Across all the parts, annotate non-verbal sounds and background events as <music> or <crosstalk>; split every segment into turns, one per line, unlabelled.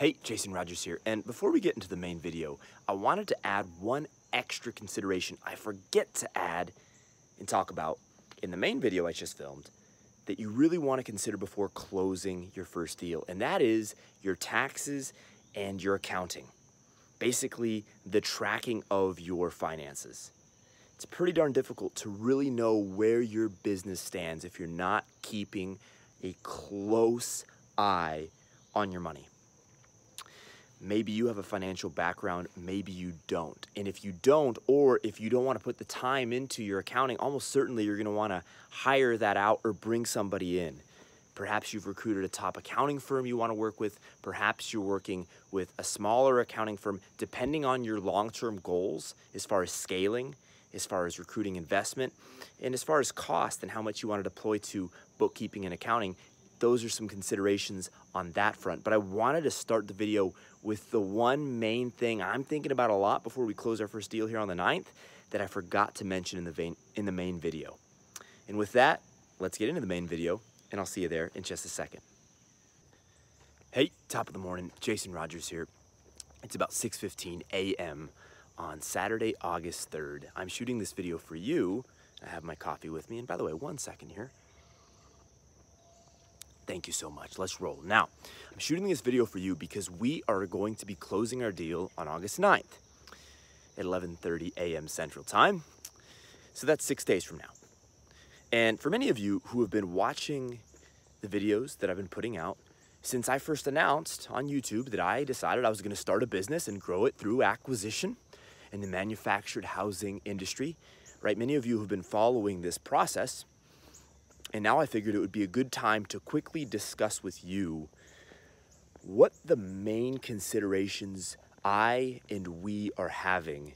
Hey, Jason Rogers here, and before we get into the main video, I wanted to add one extra consideration I forget to add and talk about in the main video I just filmed that you really want to consider before closing your first deal, and that is your taxes and your accounting. Basically, the tracking of your finances. It's pretty darn difficult to really know where your business stands if you're not keeping a close eye on your money. Maybe you have a financial background, maybe you don't. And if you don't, or if you don't want to put the time into your accounting, almost certainly you're going to want to hire that out or bring somebody in. Perhaps you've recruited a top accounting firm you want to work with. Perhaps you're working with a smaller accounting firm, depending on your long term goals as far as scaling, as far as recruiting investment, and as far as cost and how much you want to deploy to bookkeeping and accounting those are some considerations on that front. But I wanted to start the video with the one main thing I'm thinking about a lot before we close our first deal here on the 9th that I forgot to mention in the, vein, in the main video. And with that, let's get into the main video, and I'll see you there in just a second. Hey, top of the morning, Jason Rogers here. It's about 6.15 a.m. on Saturday, August 3rd. I'm shooting this video for you. I have my coffee with me, and by the way, one second here. Thank you so much. Let's roll. Now, I'm shooting this video for you because we are going to be closing our deal on August 9th at 11.30 a.m. Central Time. So that's six days from now. And for many of you who have been watching the videos that I've been putting out, since I first announced on YouTube that I decided I was going to start a business and grow it through acquisition in the manufactured housing industry, right? Many of you have been following this process and now I figured it would be a good time to quickly discuss with you what the main considerations I and we are having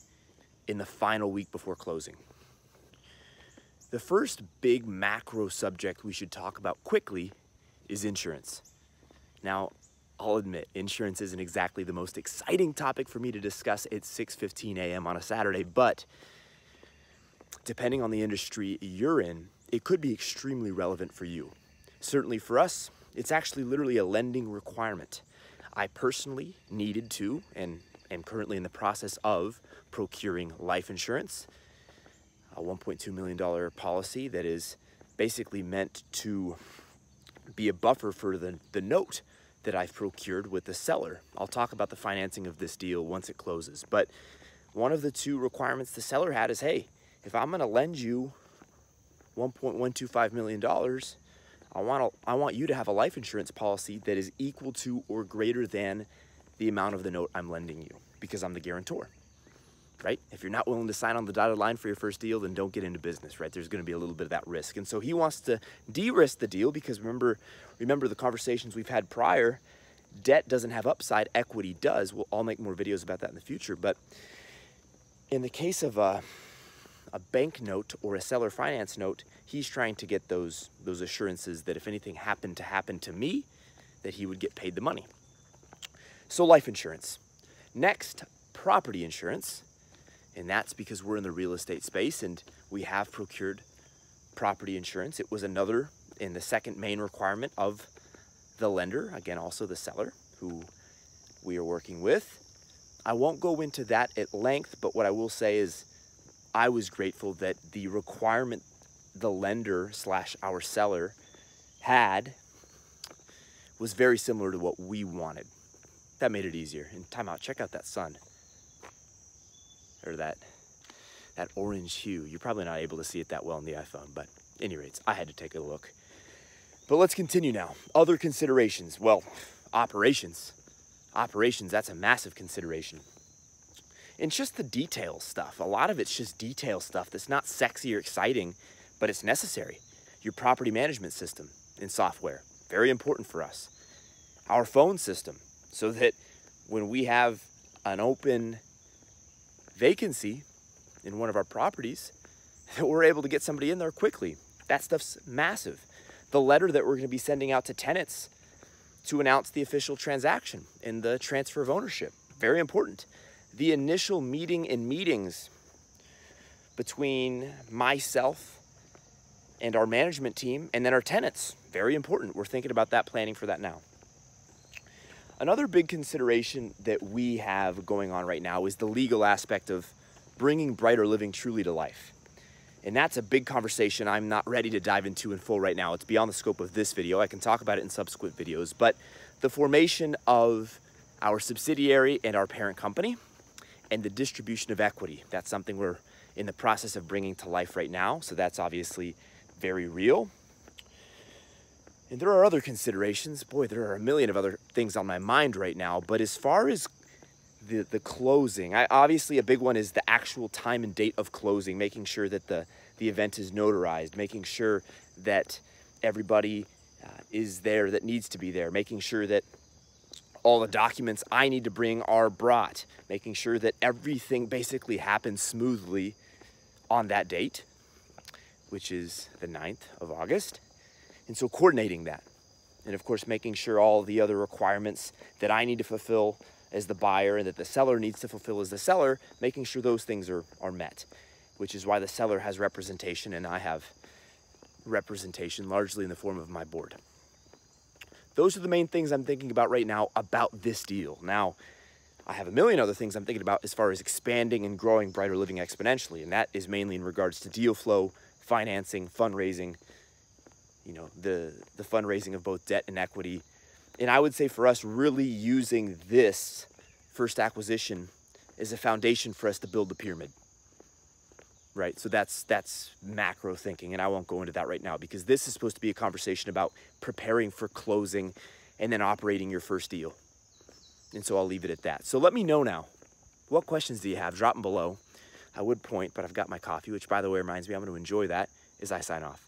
in the final week before closing. The first big macro subject we should talk about quickly is insurance. Now, I'll admit, insurance isn't exactly the most exciting topic for me to discuss at 6:15 a.m. on a Saturday, but depending on the industry you're in, it could be extremely relevant for you. Certainly for us, it's actually literally a lending requirement. I personally needed to and am currently in the process of procuring life insurance, a $1.2 million policy that is basically meant to be a buffer for the, the note that I've procured with the seller. I'll talk about the financing of this deal once it closes. But one of the two requirements the seller had is, hey, if I'm gonna lend you $1.125 million, I want, to, I want you to have a life insurance policy that is equal to or greater than the amount of the note I'm lending you because I'm the guarantor, right? If you're not willing to sign on the dotted line for your first deal, then don't get into business, right? There's going to be a little bit of that risk. And so he wants to de-risk the deal because remember, remember the conversations we've had prior, debt doesn't have upside, equity does. We'll, I'll make more videos about that in the future. But in the case of, uh, a bank note or a seller finance note, he's trying to get those, those assurances that if anything happened to happen to me, that he would get paid the money. So life insurance. Next, property insurance. And that's because we're in the real estate space and we have procured property insurance. It was another in the second main requirement of the lender, again, also the seller who we are working with. I won't go into that at length, but what I will say is I was grateful that the requirement the lender slash our seller had was very similar to what we wanted. That made it easier. And time out, check out that sun. Or that that orange hue. You're probably not able to see it that well on the iPhone, but any rates, I had to take a look. But let's continue now. Other considerations. Well, operations. Operations, that's a massive consideration and just the detail stuff. A lot of it's just detail stuff that's not sexy or exciting, but it's necessary. Your property management system and software, very important for us. Our phone system, so that when we have an open vacancy in one of our properties, <laughs> that we're able to get somebody in there quickly. That stuff's massive. The letter that we're going to be sending out to tenants to announce the official transaction and the transfer of ownership, very important the initial meeting and meetings between myself and our management team and then our tenants. Very important. We're thinking about that planning for that now. Another big consideration that we have going on right now is the legal aspect of bringing Brighter Living truly to life. And that's a big conversation I'm not ready to dive into in full right now. It's beyond the scope of this video. I can talk about it in subsequent videos. But the formation of our subsidiary and our parent company and the distribution of equity, that's something we're in the process of bringing to life right now. So that's obviously very real. And there are other considerations. Boy, there are a million of other things on my mind right now. But as far as the, the closing, I, obviously a big one is the actual time and date of closing, making sure that the, the event is notarized, making sure that everybody uh, is there that needs to be there, making sure that all the documents I need to bring are brought, making sure that everything basically happens smoothly on that date, which is the 9th of August. And so coordinating that. And of course, making sure all the other requirements that I need to fulfill as the buyer and that the seller needs to fulfill as the seller, making sure those things are, are met, which is why the seller has representation and I have representation largely in the form of my board. Those are the main things I'm thinking about right now about this deal. Now, I have a million other things I'm thinking about as far as expanding and growing Brighter Living exponentially, and that is mainly in regards to deal flow, financing, fundraising, you know, the, the fundraising of both debt and equity. And I would say for us, really using this first acquisition as a foundation for us to build the pyramid. Right, so that's that's macro thinking, and I won't go into that right now because this is supposed to be a conversation about preparing for closing and then operating your first deal. And so I'll leave it at that. So let me know now. What questions do you have? Drop them below. I would point, but I've got my coffee, which by the way reminds me I'm going to enjoy that as I sign off.